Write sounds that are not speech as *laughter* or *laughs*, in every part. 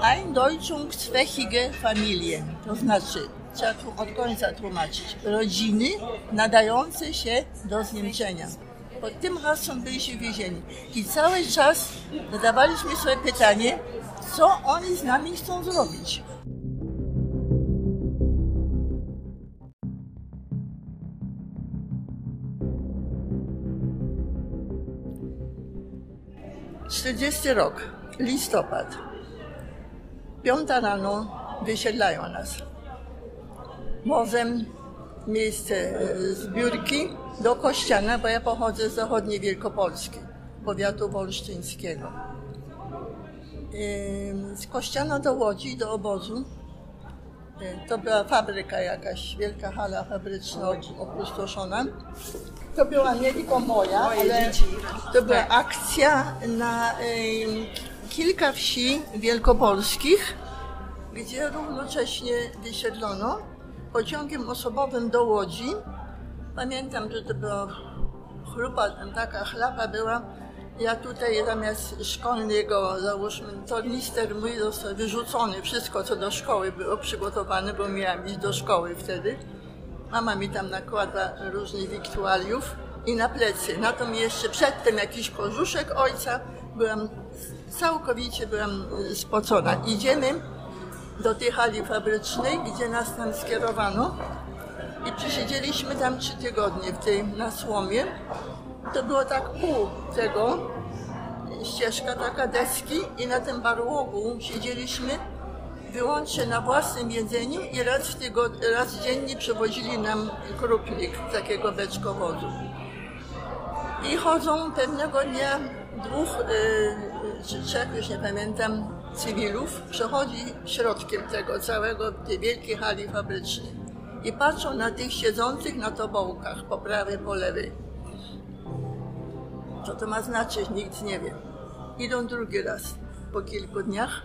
Eindeutschungsfähige Familien, to znaczy, trzeba tu od końca tłumaczyć, rodziny nadające się do zniemczenia. Pod tym hasłem byliśmy więzieni. I cały czas zadawaliśmy sobie pytanie, co oni z nami chcą zrobić. Czterdziesty rok, listopad. Piąta rano wysiedlają nas. Wozem miejsce e, zbiórki do Kościana, bo ja pochodzę z zachodniej Wielkopolski, powiatu wolsztyńskiego. Z Kościana do Łodzi, do obozu. E, to była fabryka jakaś, wielka hala fabryczna opustoszona. To była nie tylko moja, ale to była akcja na kilka wsi wielkopolskich, gdzie równocześnie wysiedlono pociągiem osobowym do Łodzi. Pamiętam, że to była chlupa, taka chlapa była. Ja tutaj zamiast szkolnego, załóżmy, tornister mój został wyrzucony. Wszystko, co do szkoły było przygotowane, bo miałam iść do szkoły wtedy. Mama mi tam nakładła różnych wiktualiów i na plecy. Na to mi jeszcze przedtem jakiś kożuszek ojca. Byłam całkowicie byłam spocona. Idziemy do tej hali fabrycznej, gdzie nas tam skierowano i przesiedzieliśmy tam trzy tygodnie w tej, na słomie. To było tak pół tego, ścieżka taka deski i na tym barłogu siedzieliśmy wyłącznie na własnym jedzeniu i raz, w tygod- raz dziennie przywozili nam krupnik takiego beczkowozu. I chodzą pewnego dnia dwóch y, czy trzech, już nie pamiętam, cywilów przechodzi środkiem tego całego, tej wielkiej hali fabrycznej i patrzą na tych siedzących na tobołkach po prawej, po lewej. Co to ma znaczyć, nikt nie wie. Idą drugi raz po kilku dniach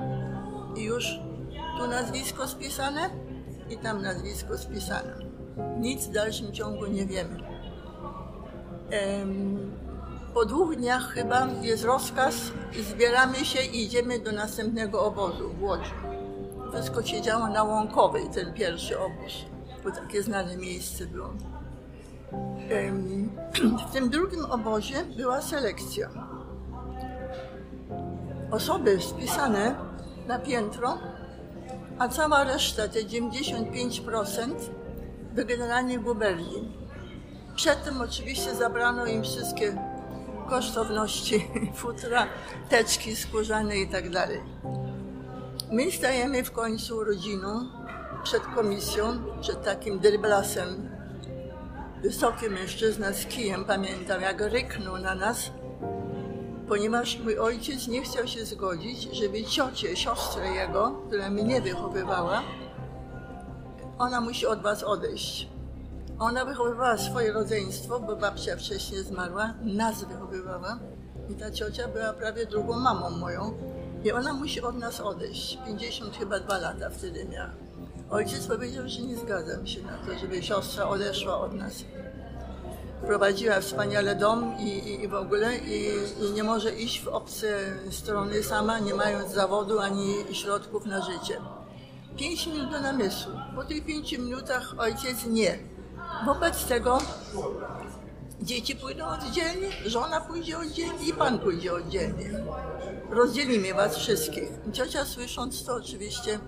i już tu nazwisko spisane i tam nazwisko spisane. Nic w dalszym ciągu nie wiemy. Po dwóch dniach chyba jest rozkaz, zbieramy się i idziemy do następnego obozu w Łodzi. Wszystko się działo na Łąkowej, ten pierwszy obóz, bo takie znane miejsce było. *clears throat* W tym drugim obozie była selekcja. Osoby spisane na piętro, a cała reszta, te 95%, do generalnej guberni. Przedtem oczywiście zabrano im wszystkie kosztowności *laughs* futra, teczki skórzane i tak dalej. My stajemy w końcu rodziną przed komisją, przed takim dryblasem. Wysoki mężczyzna z kijem, pamiętam, jak ryknął na nas, ponieważ mój ojciec nie chciał się zgodzić, żeby ciocię, siostrę jego, która mnie wychowywała, ona musi od was odejść. Ona wychowywała swoje rodzeństwo, bo babcia wcześniej zmarła, nas wychowywała i ta ciocia była prawie drugą mamą moją i ona musi od nas odejść. 50 chyba dwa lata wtedy miała. Ojciec powiedział, że nie zgadzam się na to, żeby siostra odeszła od nas. Prowadziła wspaniale dom i, i, i w ogóle i, i, nie może iść w obce strony sama, nie mając zawodu ani środków na życie. Pięć minut do namysłu. Po tych pięciu minutach ojciec nie Wobec tego dzieci pójdą oddzielnie, żona pójdzie oddzielnie i pan pójdzie oddzielnie. Rozdzielimy was wszystkich. Ciocia słysząc to oczywiście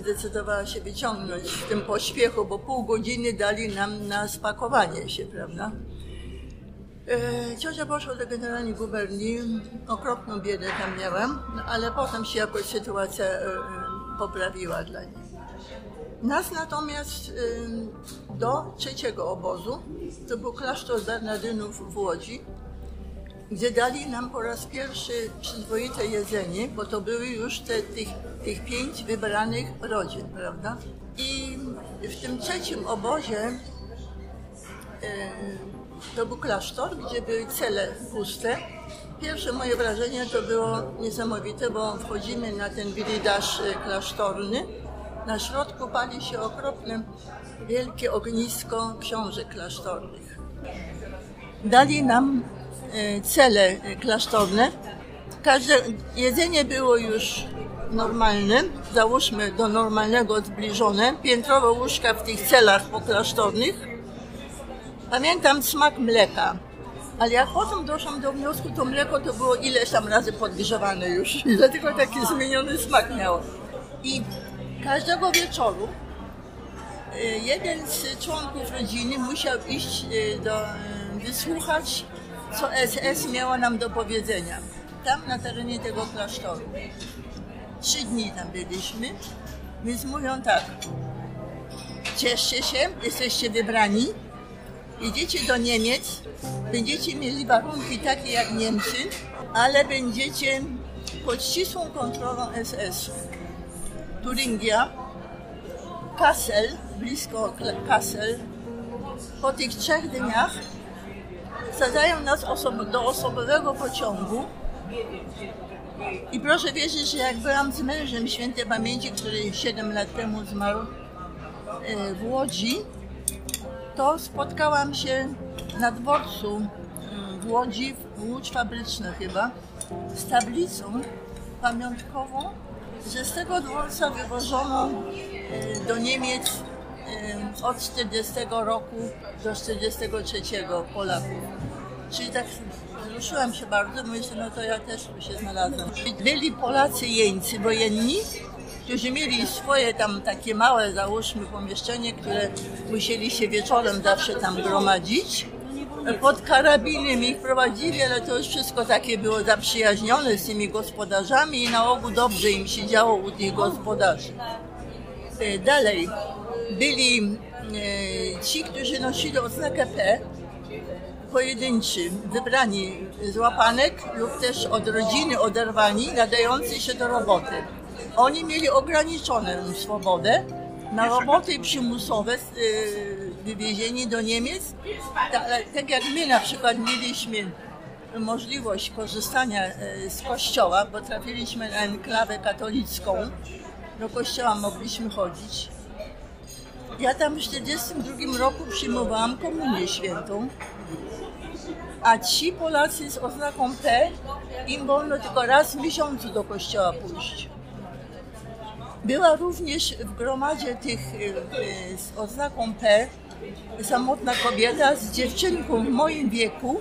zdecydowała się wyciągnąć w tym pośpiechu, bo pół godziny dali nam na spakowanie się, prawda? E, ciocia poszła do generalnej guberni, okropną biedę tam miałam, ale potem się jakoś sytuacja e, e, poprawiła dla niej. Nas natomiast do trzeciego obozu, to był klasztor Bernardynów w Łodzi, gdzie dali nam po raz pierwszy przyzwoite jedzenie, bo to były już te, tych, tych pięć wybranych rodzin, prawda? I w tym trzecim obozie to był klasztor, gdzie były cele puste. Pierwsze moje wrażenie to było niesamowite, bo wchodzimy na ten wiridaż e, klasztorny na środku pali się okropne, wielkie ognisko książek klasztornych. Dali nam e, cele klasztorne. Każde jedzenie było już normalne, załóżmy do normalnego zbliżone, piętrowe łóżka w tych celach poklasztornych. Pamiętam smak mleka, ale jak potem doszłam do wniosku, to mleko to było ileś tam razy podgrzewane już, *laughs* dlatego taki zmieniony smak miało. I każdego wieczoru y, jeden z członków rodziny musiał iść y, do, y, wysłuchać, co SS miała nam do powiedzenia. Tam na terenie tego klasztoru. Trzy dni tam byliśmy, więc mówią tak. Cieszcie się, jesteście wybrani, jedziecie do Niemiec, będziecie mieli warunki takie jak Niemcy, ale będziecie pod ścisłą kontrolą SS. Turingia, Kassel, blisko Kassel. Po tych trzech dniach sadzają nas osob do osobowego pociągu i proszę wierzyć, że jak byłam z mężem świętej pamięci, który 7 lat temu zmarł e, w Łodzi, to spotkałam się na dworcu mm, w Łodzi, w Łódź Fabryczna chyba, z tablicą pamiątkową, że z tego dworca wywożono e, do Niemiec e, od 40 roku do 43 Polaków. Czyli tak wzruszyłam się bardzo, myślę, no to ja też tu się znalazłam. Byli Polacy jeńcy wojenni, którzy mieli swoje tam takie małe, załóżmy, pomieszczenie, które musieli się wieczorem zawsze tam gromadzić. Pod karabinem ich prowadzili, ale to już wszystko takie było zaprzyjaźnione z tymi gospodarzami i na ogół dobrze im się działo u tych gospodarzy. E, dalej byli e, ci, którzy nosili odznakę P, pojedynczy, wybrani z łapanek lub też od rodziny oderwani, nadający się do roboty. Oni mieli ograniczoną swobodę na roboty przymusowe y, wywiezieni do Niemiec. Tak, jak my na przykład mieliśmy możliwość korzystania y, z kościoła, bo trafiliśmy na enklawę katolicką, do kościoła mogliśmy chodzić. Ja tam w 1942 roku przyjmowałam komunię świętą a ci Polacy z oznaką P, im wolno tylko raz w miesiącu do kościoła pójść. Była również w gromadzie tych y, y, z oznaką P samotna kobieta z dziewczynką w moim wieku.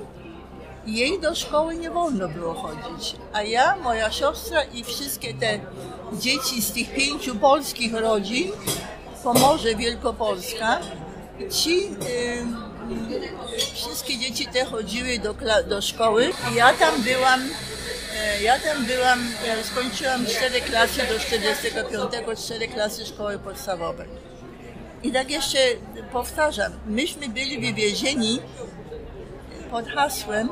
Jej do szkoły nie wolno było chodzić, a ja, moja siostra i wszystkie te dzieci z tych pięciu polskich rodzin, Pomorze Wielkopolska, ci y, wszystkie dzieci te chodziły do, do szkoły i ja tam byłam, ja tam byłam, e, skończyłam cztery klasy do 45, cztery klasy szkoły podstawowej. I tak jeszcze powtarzam, myśmy byli wywiezieni pod hasłem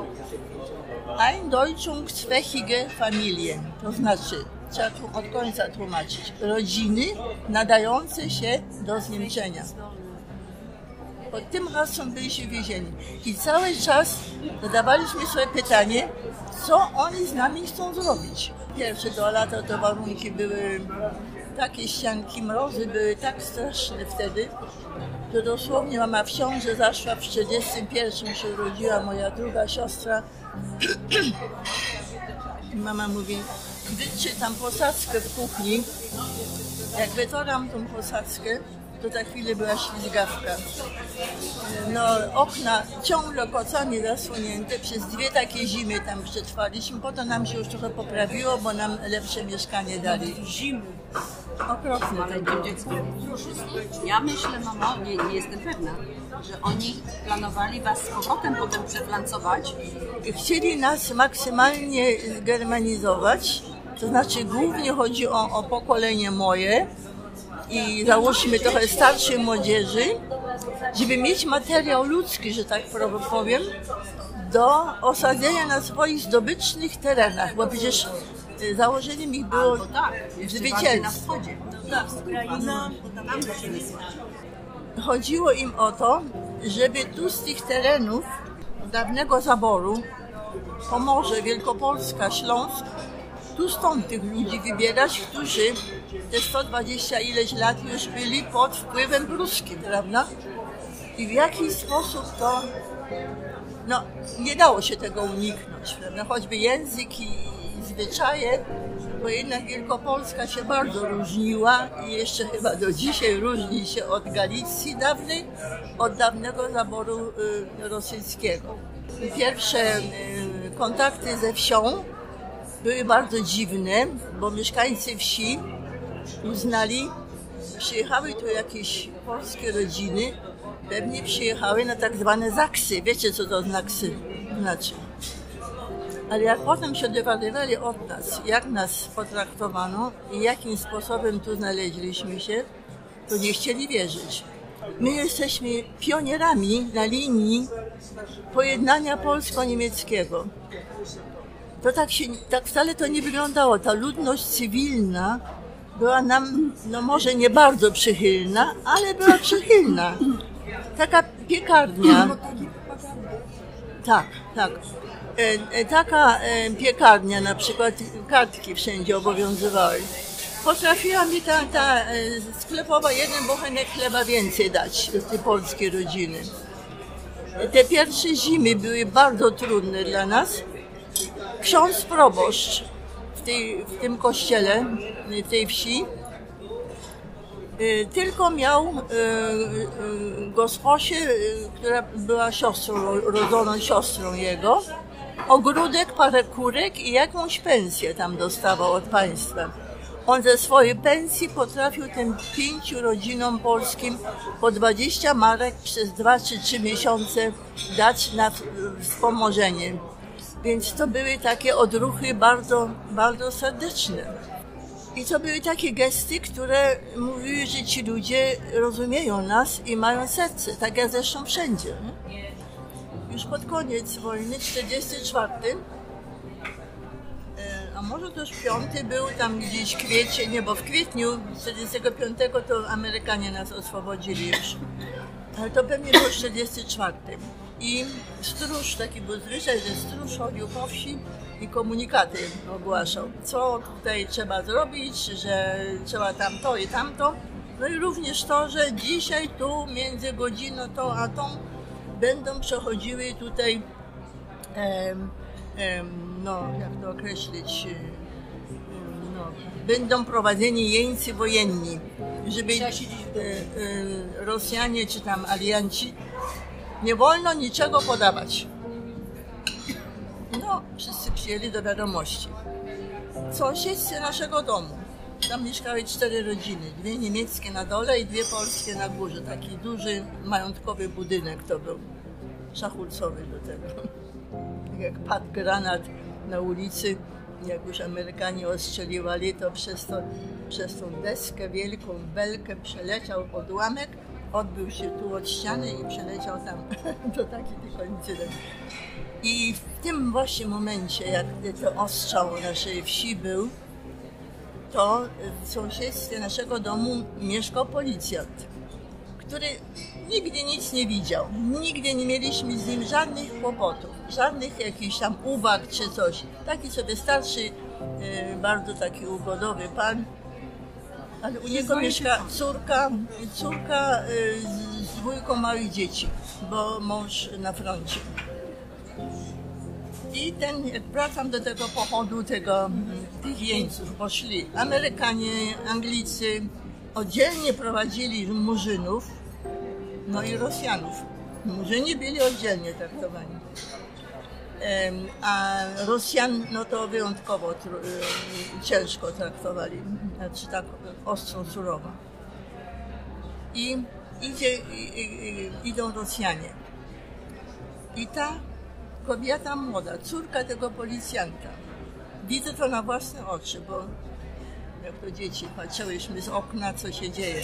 Ein Deutschung zwechige Familie, to znaczy, trzeba tu od końca tłumaczyć, rodziny nadające się do zniemczenia pod tym hasłem byliśmy więzieni. I cały czas zadawaliśmy sobie pytanie, co oni z nami chcą zrobić. Pierwsze dwa lata to warunki były takie ścianki, mrozy były tak straszne wtedy, że dosłownie mama w ciąży zaszła w 41 się urodziła moja druga siostra. Mama mówi, wytrzy tam posadzkę w kuchni. Jak wytoram tą posadzkę, to za chwilę była ślizgawka. No, okna ciągle kocami zasłonięte, przez dwie takie zimy tam przetrwaliśmy, potem nam się już trochę poprawiło, bo nam lepsze mieszkanie dali. Zimy. Okropne to było. Ja myślę, mamo, nie, nie jestem pewna, że oni planowali was z powrotem potem przeplancować. Chcieli nas maksymalnie zgermanizować, to znaczy głównie chodzi o, o pokolenie moje, i załóżmy trochę starszej młodzieży, żeby mieć materiał ludzki, że tak powiem, do osadzenia na swoich zdobycznych terenach, bo przecież y, założeniem ich było tak, zwycięstwo. Chodziło im o to, żeby tu z tych terenów dawnego zaboru, Pomorze, Wielkopolska, Śląsk, tu stąd tych ludzi wybierać, którzy te 120 ileś lat już byli pod wpływem pruskim, prawda? I w jaki sposób to, no nie dało się tego uniknąć, prawda? Choćby język i zwyczaje, bo jednak Wielkopolska się bardzo różniła i jeszcze chyba do dzisiaj różni się od Galicji dawnej, od dawnego zaboru y, rosyjskiego. Pierwsze y, kontakty ze wsią były bardzo dziwne, bo mieszkańcy wsi uznali, przyjechały tu jakieś polskie rodziny, pewnie przyjechały na tak zwane zaksy. Wiecie, co to znaksy znaczy? Ale jak potem się dowiadywali od nas, jak nas potraktowano i jakim sposobem tu znaleźliśmy się, to nie chcieli wierzyć. My jesteśmy pionierami na linii pojednania polsko-niemieckiego. To tak, się, tak wcale to nie wyglądało. Ta ludność cywilna była nam, no może nie bardzo przychylna, ale była przychylna. Taka piekarnia. Tak, tak. E, e, taka e, piekarnia, na przykład kartki wszędzie obowiązywały. Potrafiła mi ta, ta sklepowa jeden bochenek chleba więcej dać tej polskiej rodziny. Te pierwsze zimy były bardzo trudne dla nas. Ksiądz proboszcz w, tej, w tym kościele, w tej wsi, tylko miał gosposię, która była siostrą, rodzoną siostrą jego, ogródek, parę kurek i jakąś pensję tam dostawał od państwa. On ze swojej pensji potrafił tym pięciu rodzinom polskim po 20 marek przez dwa czy trzy miesiące dać na wspomożenie. Więc to były takie odruchy bardzo, bardzo serdeczne. I to były takie gesty, które mówiły, że ci ludzie rozumieją nas i mają serce, tak jak zresztą wszędzie. Już pod koniec wojny, 44, e, a może też piąty był tam gdzieś kwiecień, nie, bo w kwietniu 45 to Amerykanie nas oswobodzili już. Ale to pewnie był 44. I stróż, taki był zwyczaj, że stróż chodził po wsi i komunikaty ogłaszał, co tutaj trzeba zrobić, że trzeba tamto i tamto. No i również to, że dzisiaj tu między godziną tą a tą będą przechodziły tutaj, em, em, no jak to określić, no, będą prowadzeni jeńcy wojenni, żeby e, e, Rosjanie czy tam alianci nie wolno niczego podawać. No, wszyscy przyjęli do wiadomości. Sąsiedztwie naszego domu. Tam mieszkały cztery rodziny. Dwie niemieckie na dole i dwie polskie na górze. Taki duży, majątkowy budynek to był. Szachulcowy do tego. Jak padł granat na ulicy, jak już Amerykanie ostrzeliwali, to przez, to przez tą deskę, wielką belkę przeleciał odłamek, odbył się tu od ściany i przeleciał tam. *laughs* to taki tylko. I w tym właśnie momencie, jak to ostrzał naszej wsi był, to w sąsiedztwie naszego domu mieszkał policjant, który nigdy nic nie widział. Nigdy nie mieliśmy z nim żadnych kłopotów, żadnych jakichś tam uwag czy coś. Taki sobie starszy, e, bardzo taki ugodowy pan, ale u niego mieszka córka, córka e, z dwójką małych dzieci, bo mąż na froncie. I ten, jak wracam do tego pochodu tego, tych jeńców, poszli Amerykanie, Anglicy, oddzielnie prowadzili Murzynów, no i Rosjanów. Murzyni byli oddzielnie traktowani. A Rosjan, no to wyjątkowo y, ciężko traktowali, znaczy tak ostro, surowo. I idzie, idą Rosjanie. I ta kobieta młoda, córka tego policjanta. Widzę to na własne oczy, bo jak to dzieci, patrzyłyśmy z okna, co się dzieje.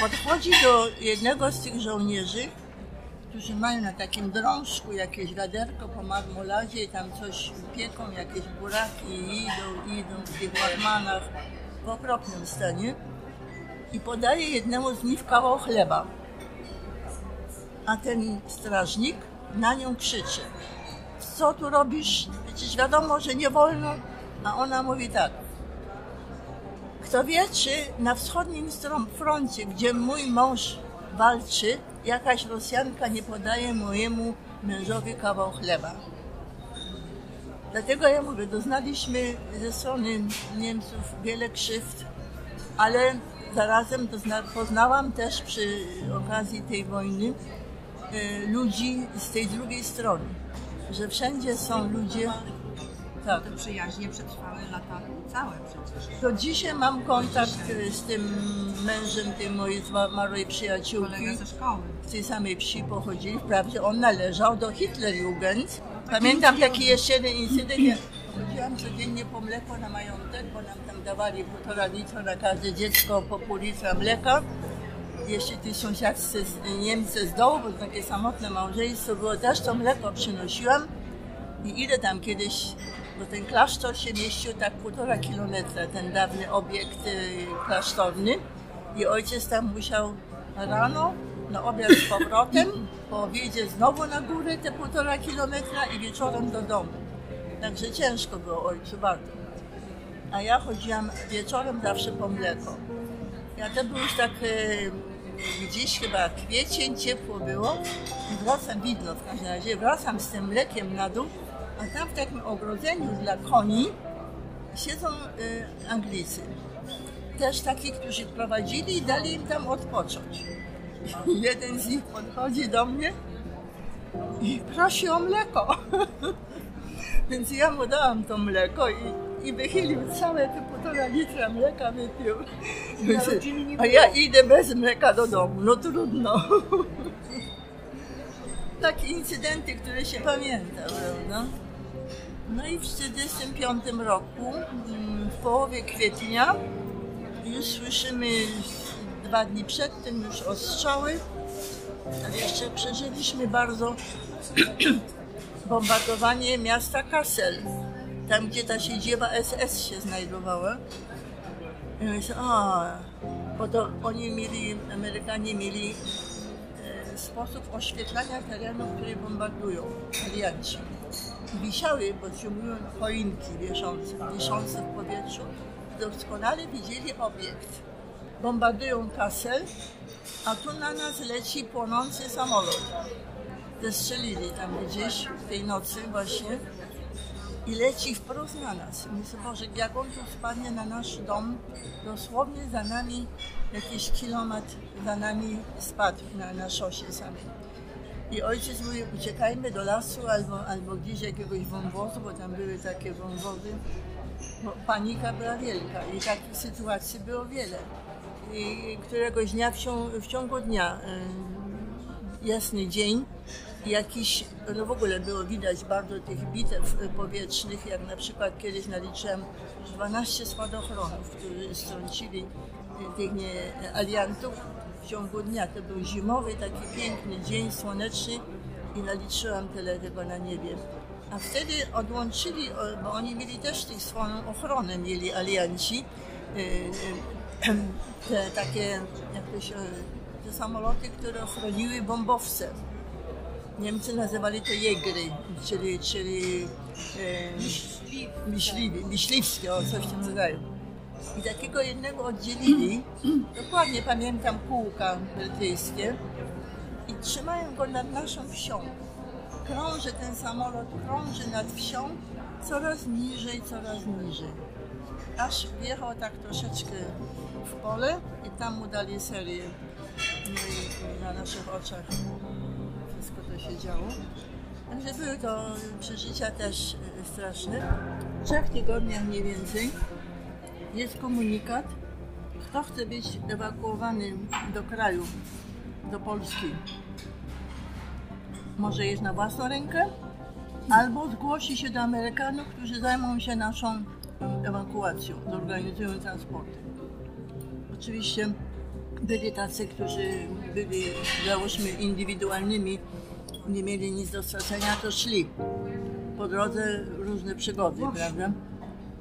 Podchodzi do jednego z tych żołnierzy, którzy mają na takim drążku jakieś wiaderko po marmoladzie i tam coś pieką, jakieś buraki i idą, idą w tych w okropnym stanie i podaje jednemu z nich kawał chleba. A ten strażnik na nią krzyczy. Co tu robisz? Przecież wiadomo, że nie wolno. A ona mówi tak. Kto wie, czy na wschodnim froncie, gdzie mój mąż walczy, jakaś Rosjanka nie podaje mojemu mężowi kawał chleba. Dlatego ja mówię, doznaliśmy ze strony Niemców wiele krzywd, ale zarazem dozna, poznałam też przy okazji tej wojny y, ludzi z tej drugiej strony, że wszędzie są ludzie. Tak. Te przyjaźnie przetrwały lata całe przecież. Do dzisiaj mam kontakt y, z tym mężem tej mojej zmarłej przyjaciółki. Ze szkoły. Z tej samej wsi pochodzili. Wprawdzie on należał do Hitlerjugend. Pamiętam taki jeszcze jeden incydent. Chodziłam codziennie po mleko na majątek, bo nam tam dawali półtora litra na każde dziecko po pół litra mleka. Jeszcze ci sąsiadcy z- Niemcy z dołu, bo to takie samotne małżeństwo było, też to mleko przynosiłam. I idę tam kiedyś, bo ten klasztor się mieścił tak półtora kilometra, ten dawny obiekt y, klasztorny. I ojciec tam musiał rano na obiad z powrotem, po obiedzie znowu na górę te półtora kilometra i wieczorem do domu. Także ciężko było ojcu bardzo. A ja chodziłam wieczorem zawsze po mleko. Ja to był już tak e, gdzieś chyba kwiecień, ciepło było. I wracam, widno w każdym razie, wracam z tym mlekiem na dół, a tam w takim ogrodzeniu dla koni siedzą e, Anglicy. Też takich, którzy prowadzili i dali im tam odpocząć. I *laughs* jeden z nich podchodzi do mnie i prosi o mleko. *laughs* Więc ja mu dałam to mleko i, i wychylił całe te półtora litra mleka wypił. A ja idę bez mleka do domu, no trudno. *laughs* Takie incydenty, które się pamięta, prawda? No i w 1945 roku, mm, w połowie kwietnia, już słyszymy dwa dni przed tym już ostrzały, ale jeszcze przeżyliśmy bardzo *clears throat* bombardowanie miasta Kassel, tam gdzie ta siedziba SS się znajdowała. A, bo to oni mieli, Amerykanie mieli e, sposób oświetlania terenu, który bombardują, alianci. Wisiały, bo się mówią choinki wieszące, wiszące w powietrzu, doskonale widzieli obiekt. Bombardują Kassel, a tu na nas leci płonący samolot zestrzelili tam gdzieś w tej nocy właśnie i leci wprost na nas. Myślę, Boże, jak on tu spadnie na nasz dom, dosłownie za nami jakiś kilometr za nami spadł na, na szosie samej. I ojciec mówi, uciekajmy do lasu albo, albo gdzieś jakiegoś wąwozu, bo tam były takie wąwozy. Bo panika była wielka i takich sytuacji było wiele. I któregoś dnia w, ciągu, w ciągu dnia y, jasny dzień, jakiś, no w ogóle było widać bardzo tych bitew powietrznych, jak na przykład kiedyś naliczyłem 12 spadochronów, którzy strącili tych nie, aliantów w ciągu dnia. To był zimowy, taki piękny dzień, słoneczny i naliczyłam tyle tego na niebie. A wtedy odłączyli, bo oni mieli też tych swoją ochronę, mieli alianci, y, y, te takie, jak to się, te samoloty, które ochroniły bombowce. Niemcy nazywali to jegry, czyli, czyli e, myśliwi, myśliwskie, o coś w tym rodzaju. I takiego jednego oddzielili, dokładnie pamiętam kółka brytyjskie, i trzymają go nad naszą wsią. Krąży ten samolot, krąży nad wsią, coraz niżej, coraz niżej. Aż wjechał tak troszeczkę w pole i tam mu dali serię. No na naszych oczach wszystko to się działo. Także były to przeżycia też e, straszne. W trzech tygodniach mniej więcej jest komunikat, kto chce być ewakuowany do kraju, do Polski. Może jest na własną rękę, albo zgłosi się do Amerykanów, którzy zajmą się naszą ewakuacją, zorganizują transporty. Oczywiście byli tacy, którzy byli, załóżmy, indywidualnymi, nie mieli nic do stracenia, to szli. Po drodze różne przygody, prawda?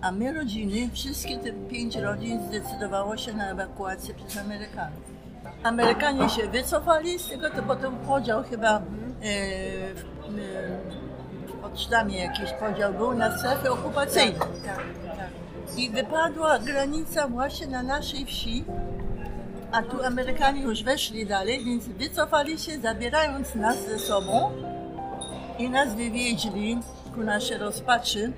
A my rodziny, wszystkie te pięć rodzin zdecydowało się na ewakuację przez Amerykanów. Amerykanie się wycofali z tego, to potem podział chyba e, w, e, w Potsdamie jakiś podział był na strefy okupacyjne. I wypadła granica właśnie na naszej wsi, a tu Amerykanie już weszli dalej, więc wycofali się, zabierając nas ze sobą i nas wywieźli ku naszej rozpaczy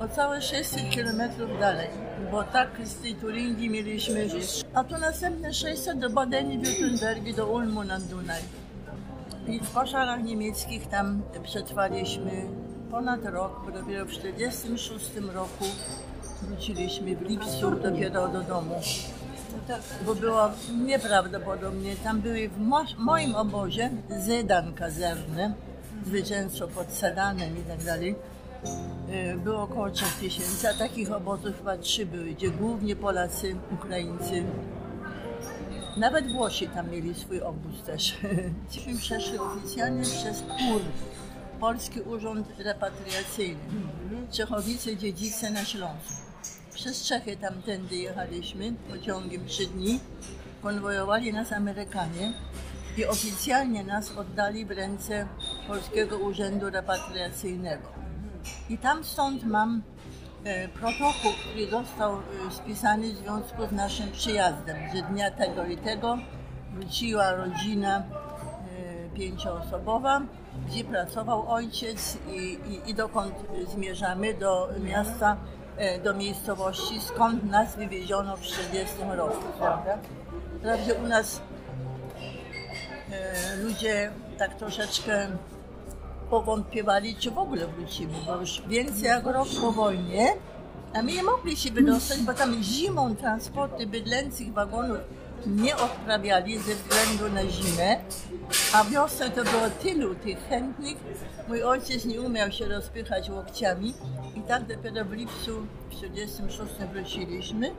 o całe 600 kilometrów dalej, bo tak z tej Turingii mieliśmy, a tu następne 600 do Badeni-Württembergi, do Ulmu nad Dunaj. I w koszarach niemieckich tam przetrwaliśmy ponad rok, bo dopiero w 1946 roku wróciliśmy w lipcu dopiero do domu. Bo było nieprawdopodobnie, tam były w mo moim obozie Zedan kazerny, zwycięstwo pod Sedanem i tak dalej. Y, Było około 3000, a takich obozów chyba trzy były, gdzie głównie Polacy, Ukraińcy, nawet Włosi tam mieli swój obóz też. *laughs* Myśmy przeszli oficjalnie przez PUR, Polski Urząd Repatriacyjny, Czechowice Dziedzice na Śląsku. Przez Czechy tamtędy jechaliśmy pociągiem trzy dni. Konwojowali nas Amerykanie i oficjalnie nas oddali w ręce Polskiego Urzędu Repatriacyjnego. I tam stąd mam e, protokół, który został e, spisany w związku z naszym przyjazdem, że dnia tego i tego wróciła rodzina e, pięcioosobowa, gdzie pracował ojciec i, i, i dokąd zmierzamy do miasta, do miejscowości, skąd nas wywieziono w 40 roku, prawda? Wprawdzie u nas ludzie tak troszeczkę powątpiewali, czy w ogóle wrócimy, bo już więcej jak rok po wojnie, a my nie mogli się wydostać, bo tam zimą transporty bydlęcych wagonów nie odprawiali ze względu na zimę, a wiosnę to było tylu tych chętnych. Mój ojciec nie umiał się rozpychać łokciami i tak dopiero w lipcu w 1946 wróciliśmy.